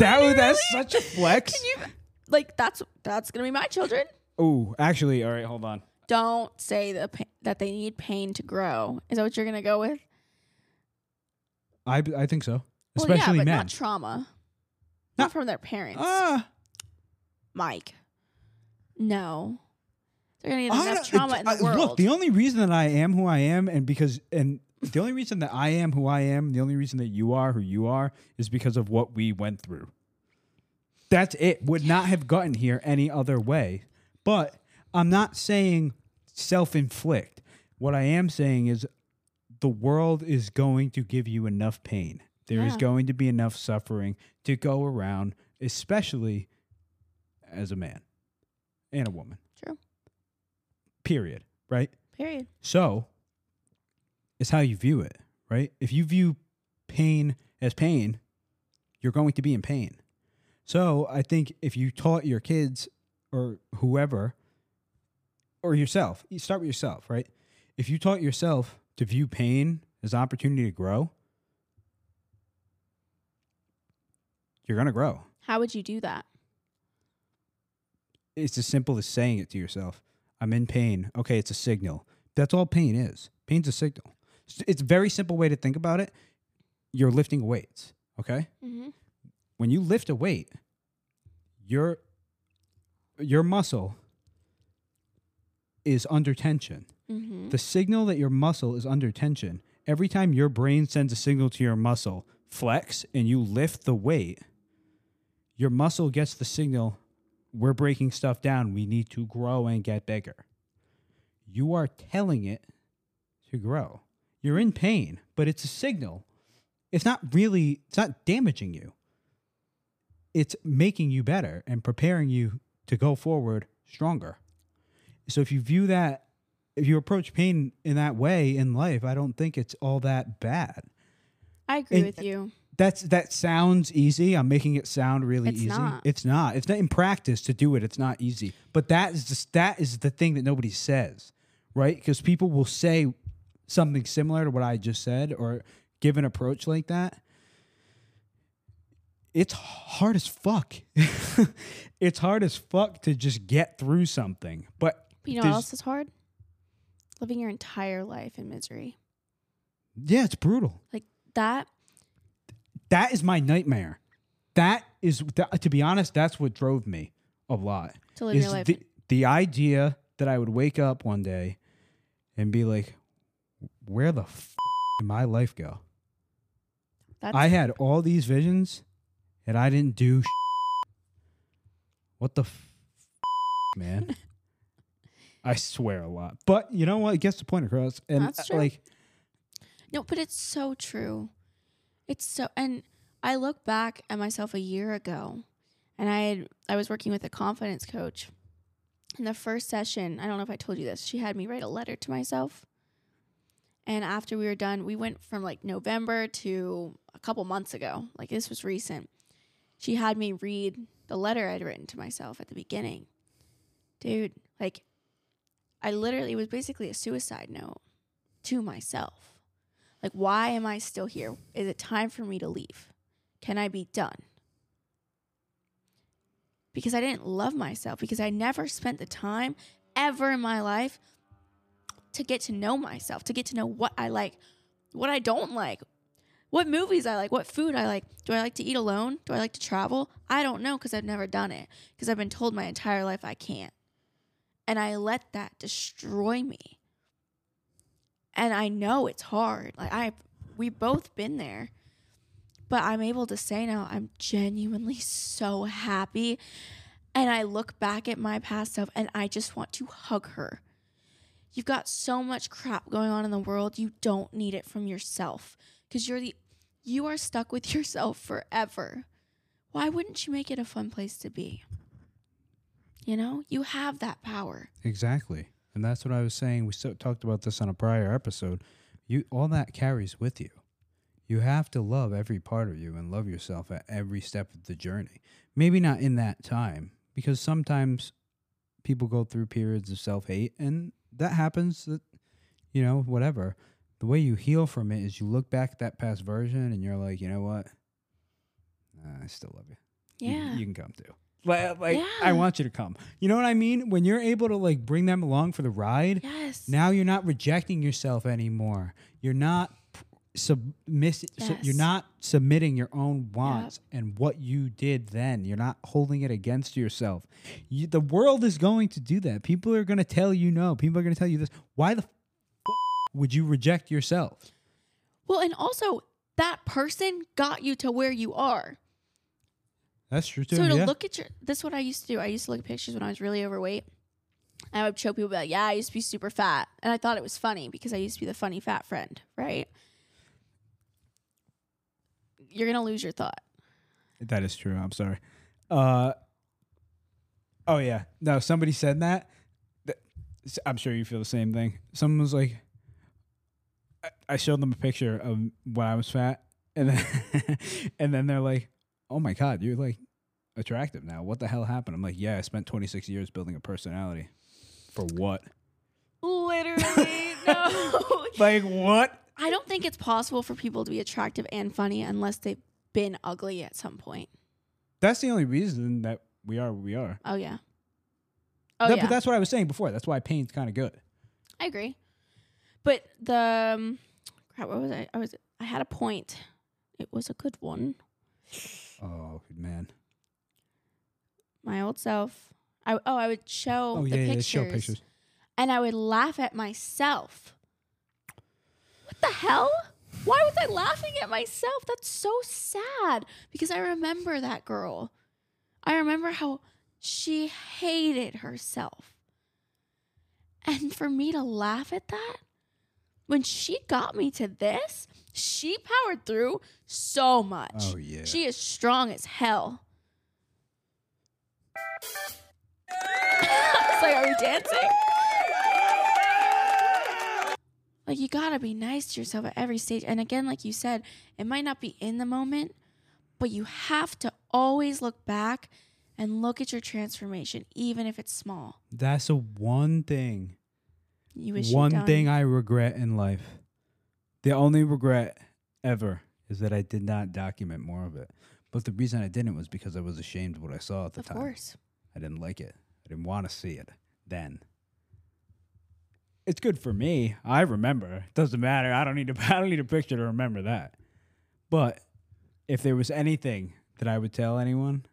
That that's such a flex. Can you like that's that's gonna be my children. Oh, actually, all right, hold on. Don't say the that they need pain to grow. Is that what you're gonna go with? I I think so, Well, especially yeah, but men. not trauma. Not, Not- from their parents. Ah, Mike. No. They're gonna get enough trauma in the I- world. Look, the only reason that I am who I am, and because and the only reason that I am who I am, the only reason that you are who you are, is because of what we went through. That's it. Would not have gotten here any other way. But I'm not saying self-inflict. What I am saying is the world is going to give you enough pain. There is Yeah. going to be enough suffering to go around, especially as a man and a woman. True. Period. Right? Period. So, it's how you view it, right? If you view pain as pain, you're going to be in pain. So, I think if you taught your kids or whoever or yourself, you start with yourself, right? If you taught yourself to view pain as opportunity to grow, you're going to grow. How would you do that? It's as simple as saying it to yourself. I'm in pain. Okay, it's a signal. That's all pain is. Pain's a signal. It's- a very simple way to think about it. You're lifting weights, okay? Mm-hmm. When you lift a weight, your your muscle is under tension. Mm-hmm. The signal that your muscle is under tension, every time your brain sends a signal to your muscle, flex, and you lift the weight, your muscle gets the signal, we're breaking stuff down. We need to grow and get bigger. You are telling it to grow. You're in pain, but it's a signal. It's not really, it's not damaging you. It's making you better and preparing you to go forward stronger. So if you view that if you approach pain in that way in life, I don't think it's all that bad. I agree And- with you. That's that sounds easy. I'm making it sound really It's easy. not. It's not. It's not in practice to do it. It's not easy. But that is just that is the thing that nobody says, right? Because people will say something similar to what I just said or give an approach like that. It's hard as fuck. (laughs) it's hard as fuck to just get through something. But But you know what there's- else is hard? Living your entire life in misery. yeah, it's brutal. Like that. That is my nightmare. That is, that, to be honest, that's what drove me a lot. To live Is your life. the, the idea that I would wake up one day and be like, where the f- did my life go? That's I had all these visions and I didn't do what the f- man. (laughs) I swear a lot. But you know what? It gets the point across. And That's uh, true. like No, but it's so true. It's so and I look back at myself a year ago and I had I was working with a confidence coach. In the first session, I don't know if I told you this, she had me write a letter to myself. And after we were done, we went from like November to a couple months ago. Like this was recent. She had me read the letter I'd written to myself at the beginning. Dude, like I literally it was basically a suicide note to myself. Like, why am I still here? Is it time for me to leave? Can I be done? Because I didn't love myself, because I never spent the time ever in my life to get to know myself, to get to know what I like, what I don't like, what movies I like, what food I like. Do I like to eat alone? Do I like to travel? I don't know because I've never done it, because I've been told my entire life I can't. And I let that destroy me and I know it's hard. Like I we both been there. But I'm able to say now I'm genuinely so happy and I look back at my past self and I just want to hug her. You've got so much crap going on in the world. You don't need it from yourself cuz you're the you are stuck with (laughs) yourself forever. Why wouldn't you make it a fun place to be? You know, you have that power. Exactly. And that's what I was saying. We so, talked about this on a prior episode. You all that carries with you. You have to love every part of you and love yourself at every step of the journey. Maybe not in that time because sometimes people go through periods of self-hate and that happens that you know, whatever. The way you heal from it is you look back at that past version and you're like, "You know what? Nah, I still love you. You- Yeah. You, can come too. Like, uh, like Yeah. I want you to come. You know what I mean? When you're able to like bring them along for the ride, yes. now you're not rejecting yourself anymore. You're not submiss- su- Yes. you're not submitting your own wants and what you did then. You're not holding it against yourself. You, the world is going to do that. People are going to tell you no. People are going to tell you this. Why the f- would you reject yourself? Well, and also that person got you to where you are. That's true too. So to yeah. look at your this is what I used to do. I used to look at pictures when I was really overweight. And I would show people like, Yeah, I used to be super fat. And I thought it was funny because I used to be the funny fat friend, right? You're gonna lose your thought. That is true. I'm sorry. Uh, oh yeah. No, somebody said that. I'm sure you feel the same thing. Someone was like, I- I showed them a picture of when I was fat, and then (laughs) and then they're like, "Oh my god, you're like attractive now. What the hell happened?" I'm like, "Yeah, I spent 26 years building a personality. For what? Literally, (laughs) no. Like what? I don't think it's possible for people to be attractive and funny unless they've been ugly at some point. That's the only reason that we are what we are. Oh yeah. Oh That- yeah. But that's what I was saying before. That's why pain's kind of good. I agree. But the um, crap, what was I? I was I had a point. It was a good one. Oh man. My old self. I oh I would show Oh the yeah, yeah, show pictures. and I would laugh at myself. What the hell? Why was I laughing at myself? That's so sad because I remember that girl. I remember how she hated herself. And for me to laugh at that, when she got me to this, she powered through so much. Oh yeah. She is strong as hell. (laughs) like, are we dancing? Like, you gotta be nice to yourself at every stage. And again, like you said, it might not be in the moment, but you have to always look back and look at your transformation, even if it's small. That's the one thing. You wish one done. thing I regret in life. The only regret ever is that I did not document more of it. But the reason I didn't was because I was ashamed of what I saw at the Of time. Of course. I didn't like it. I didn't want to see it then. It's good for me. I remember. It doesn't matter. I don't need a (laughs) I don't need a picture to remember that. But if there was anything that I would tell anyone,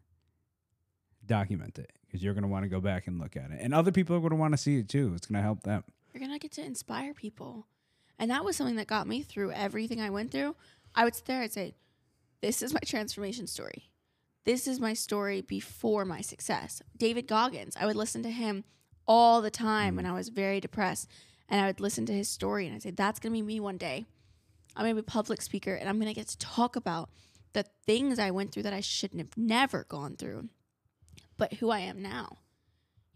document it because you're going to want to go back and look at it. And other people are going to want to see it too. It's going to help them. You're gonna get to inspire people. And that was something that got me through everything I went through. I would sit there and say, This is my transformation story. This is my story before my success. David Goggins, I would listen to him all the time when mm. I was very depressed. And I would listen to his story and I'd say, That's gonna be me one day. I'm gonna be a public speaker and I'm gonna get to talk about the things I went through that I shouldn't have never gone through, but who I am now.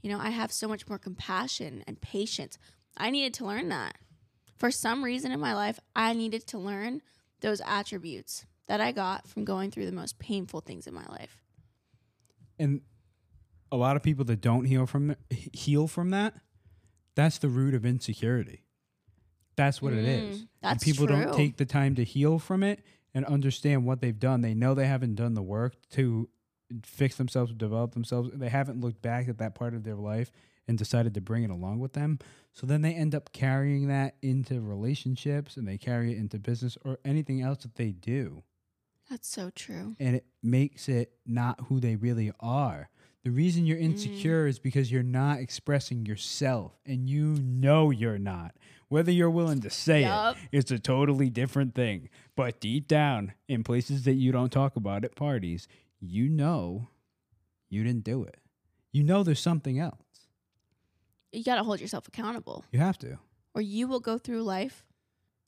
You know, I have so much more compassion and patience. I needed to learn that. For some reason in my life, I needed to learn those attributes that I got from going through the most painful things in my life. And a lot of people that don't heal from heal from that, that's the root of insecurity. That's what it is. Mm, and that's people don't take the time to heal from it and understand what they've done. They know they haven't done the work to fix themselves, develop themselves. They haven't looked back at that part of their life and decided to bring it along with them. So then they end up carrying that into relationships and they carry it into business or anything else that they do. That's so true. And it makes it not who they really are. The reason you're mm. insecure is because you're not expressing yourself and you know you're not. Whether you're willing to say Yup. it, it's a totally different thing. But deep down, in places that you don't talk about at parties, you know you didn't do it. You know there's something else. You got to hold yourself accountable, You have to. or you will go through life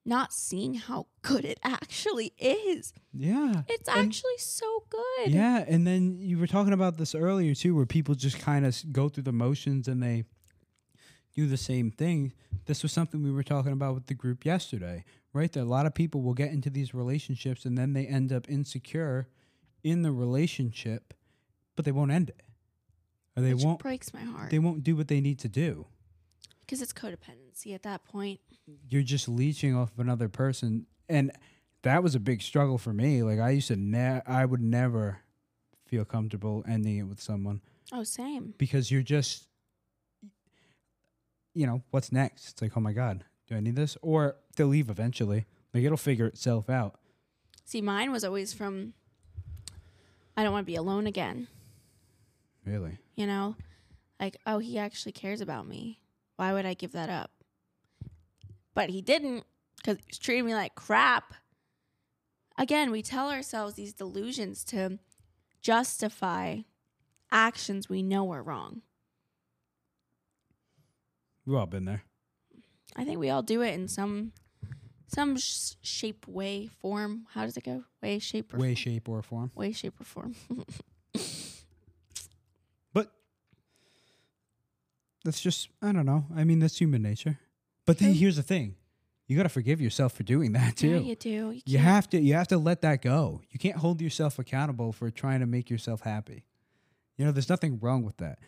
not seeing how good it actually is. Yeah. It's And- actually so good. Yeah, and then you were talking about this earlier too, where people just kind of go through the motions and they do the same thing. This was something we were talking about with the group yesterday, right? That a lot of people will get into these relationships and then they end up insecure in the relationship, but they won't end it, or they Which won't. breaks my heart They won't do what they need to do. because it's codependency at that point. You're just leeching off of another person, and that was a big struggle for me. Like I used to, ne- I would never feel comfortable ending it with someone. Oh, same. because you're just you know what's next it's like oh my god do i need this or they'll leave eventually like it'll figure itself out See, mine was always from I don't want to be alone again. Really You know, like, oh, he actually cares about me. Why would I give that up? But he didn't because he was treating me like crap. Again, we tell ourselves these delusions to justify actions we know are wrong. we've all been there I think we all do it in some some sh- shape, way, form. How does it go? Way, shape, or way shape or form way, shape, or form. (laughs) but that's just i don't know. I mean that's human nature. But then here's the thing. You got to forgive yourself for doing that too. Yeah, you do. You, you have to you have to let that go. You can't hold yourself accountable for trying to make yourself happy. You know there's nothing wrong with that.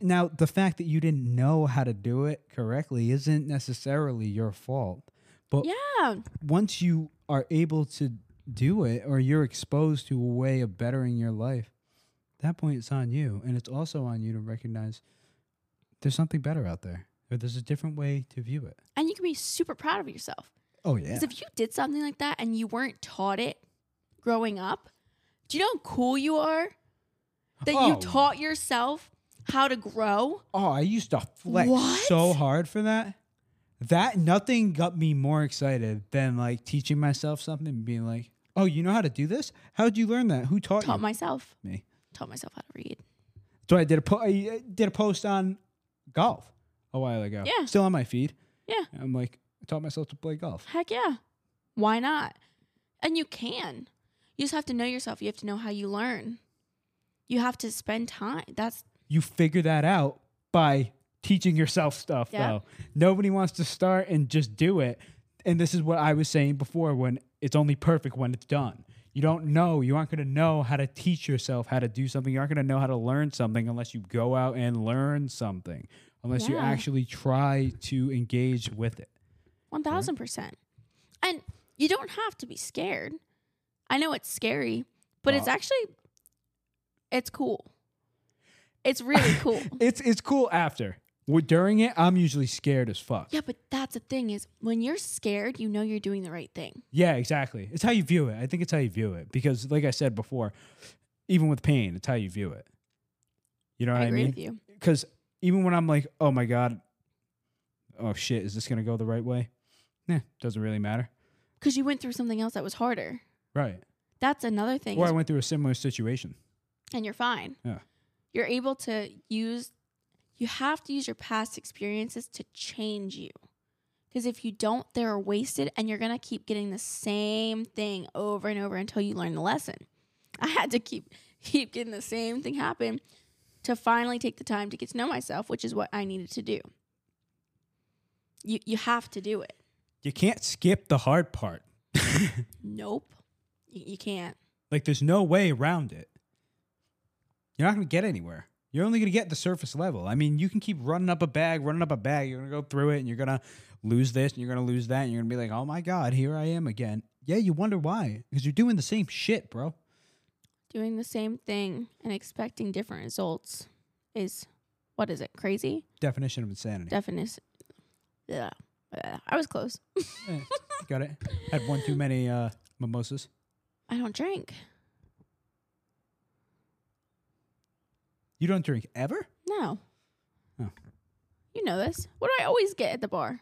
Now the fact that you didn't know how to do it correctly isn't necessarily your fault. But Yeah, once you are able to do it or you're exposed to a way of bettering your life that point it's on you. And it's also on you to recognize there's something better out there or there's a different way to view it and you can be super proud of yourself. oh yeah Because if you did something like that and you weren't taught it growing up, do you know how cool you are? That you Oh. taught yourself how to grow? Oh, I used to flex What? so hard for that. That nothing got me more excited than like teaching myself something and being like, "Oh, you know how to do this? How'd you learn that? Who taught Taught you?" Taught myself. me. Taught myself how to read. So I did a po- I uh, did a post on golf a while ago. Yeah. still on my feed. Yeah. I'm like, I taught myself to play golf. Heck yeah. Why not? And you can. You just have to know yourself. You have to know how you learn. You have to spend time. That's You figure that out by teaching yourself stuff. Yeah. Though nobody wants to start and just do it. And this is what I was saying before: when it's only perfect when it's done. You don't know. You aren't going to know how to teach yourself how to do something. You aren't going to know how to learn something unless you go out and learn something. Unless you actually try to engage with it. 1000%. And you don't have to be scared. I know it's scary, but it's actually it's cool. It's really cool. (laughs) It's it's cool after. W- During it, I'm usually scared as fuck. yeah, but that's the thing is when you're scared, you know you're doing the right thing. Yeah, exactly. It's how you view it. I think it's how you view it because, like I said before, even with pain, it's how you view it. You know what I I, agree mean? with you. Because even when I'm like, "Oh my god, oh shit, is this gonna go the right way?" Nah, doesn't really matter. Cuz you went through something else that was harder. Right. That's another thing. Or I went through a similar situation. and you're fine. Yeah. You're able to use you have to use your past experiences to change you. Because if you don't, they're wasted and you're going to keep getting the same thing over and over until you learn the lesson. I had to keep keep getting the same thing happen to finally take the time to get to know myself, which is what I needed to do. You you have to do it. You can't skip the hard part. (laughs) Nope. You, you can't. Like there's no way around it. You're not going to get anywhere. You're only going to get the surface level. I mean, you can keep running up a bag, running up a bag. You're going to go through it and you're going to lose this and you're going to lose that and you're going to be like, "Oh my god, here I am again." Yeah, you wonder why because you're doing the same shit, bro. Doing the same thing and expecting different results is what is it? Crazy? Definition of insanity. Definition. Yeah. I was close. (laughs) Eh, got it. Had one too many uh, mimosas. I don't drink. You don't drink ever? No. Oh. You know this. What do I always get at the bar?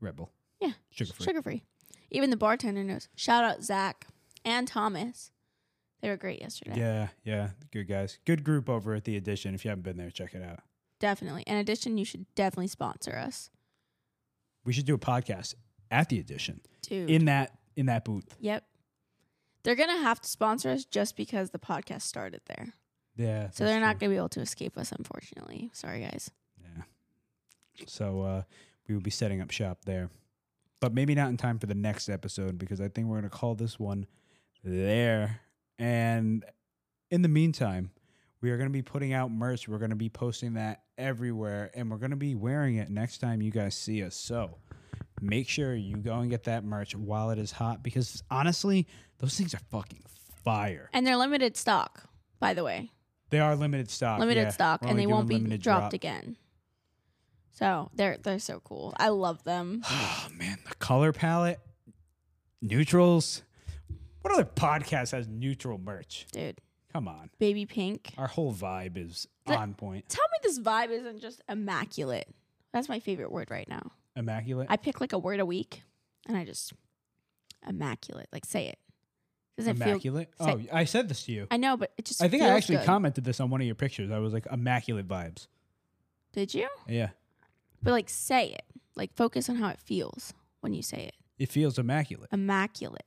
Red Bull. Yeah. Sugar free. Sugar free. Even the bartender knows. Shout out Zach and Thomas. They were great yesterday. Yeah, yeah. Good guys. Good group over at the Edition. If you haven't been there, check it out. Definitely. In addition, you should definitely sponsor us. We should do a podcast at the Edition Dude. in that in that booth. yep. They're going to have to sponsor us just because the podcast started there. Yeah. So they're not going to be able to escape us, unfortunately. Sorry, guys. Yeah. So uh, we will be setting up shop there, but maybe not in time for the next episode because I think we're going to call this one there. And in the meantime, we are going to be putting out merch. We're going to be posting that everywhere, and we're going to be wearing it next time you guys see us. So make sure you go and get that merch while it is hot because honestly, those things are fucking fire. And they're limited stock, by the way. They are limited stock. limited yeah. stock, We're and they won't be dropped drop. again. So they're they're so cool. I love them. (sighs) Oh man, the color palette, neutrals. What other podcast has neutral merch? Dude, Come on, baby pink. our whole vibe is The- on point. Tell me this vibe isn't just immaculate. That's my favorite word right now. Immaculate. I pick like a word a week, and I just immaculate. Like say it. Feel? immaculate. Oh, I said this to you. I know, but it just. I think I feels actually good. commented this on one of your pictures. I was like, immaculate vibes. Did you? Yeah, But like say it. Like focus on how it feels when you say it. it feels immaculate. Immaculate.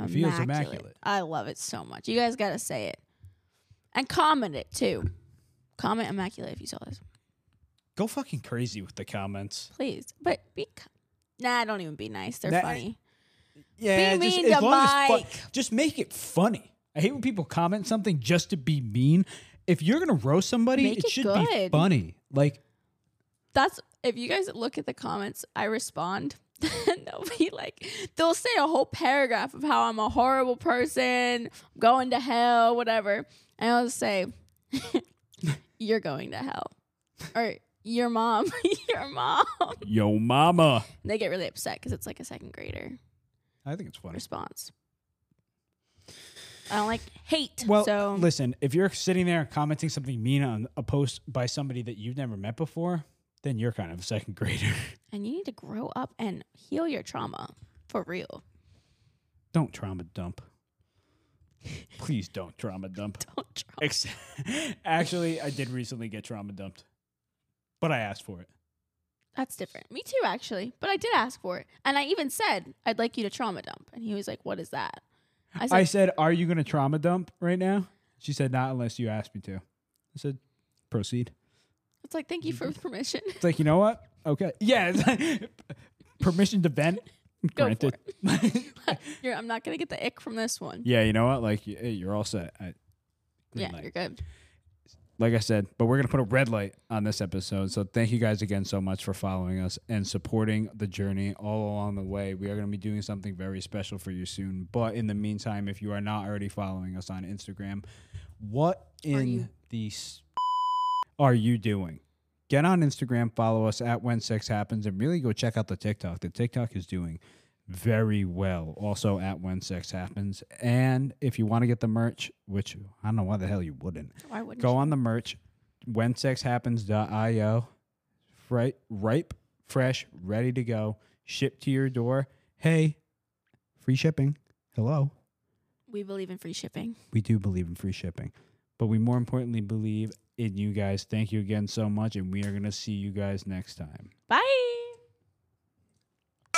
It feels immaculate. I love it so much. You guys got to say it. And comment it too. Comment immaculate if you saw this. Go fucking crazy with the comments. Please. But be ki- Nah, don't even be nice. They're funny. Yeah, Be just, mean as to Mike. fu- just make it funny. I hate when people comment something just to be mean. If you're gonna roast somebody, it, it should be funny. Like That's if you guys look at the comments, I respond. and they'll be like, they'll say a whole paragraph of how I'm a horrible person, going to hell, whatever. And I'll say, (laughs) You're going to hell. Or your mom, (laughs) your mom. yo, mama. And they get really upset because it's like a second grader I think it's funny. response. I don't like hate. Well, so listen, if you're sitting there commenting something mean on a post by somebody that you've never met before, then you're kind of a second (laughs) grader. and you need to grow up and heal your trauma for real. don't trauma dump. Please don't trauma (laughs) dump. Don't trauma. (laughs) Actually, I did recently get trauma dumped, but I asked for it. That's different. Me too, actually. But I did ask for it. And I even said, I'd like you to trauma dump. And he was like, What is that? I said, I said, "Are you going to trauma dump right now?" She said, "Not unless you ask me to." I said, "Proceed." It's like, Thank you for (laughs) permission. It's like, you know what? Okay, (laughs) yeah. like, (laughs) Permission to vent Go for granted. You're, I'm not going to get the ick from this one. yeah, you know what? Like, you're all set. I, Yeah, light. you're good. Like I said, but we're gonna put a red light on this episode. So thank you guys again so much for following us and supporting the journey all along the way. We are gonna be doing something very special for you soon. But in the meantime, if you are not already following us on Instagram, what in you? the s- are you doing? Get on Instagram, follow us at When Sex Happens, and really go check out the TikTok. The TikTok is doing very well. Also at When Sex Happens. And if you want to get the merch, which I don't know why the hell you wouldn't, Why wouldn't go you? on the merch when sex happens.io right ripe fresh ready to go shipped to your door hey free shipping hello We believe in free shipping. we do believe in free shipping but we more importantly believe in you guys. Thank you again so much, and we are going to see you guys next time. Bye.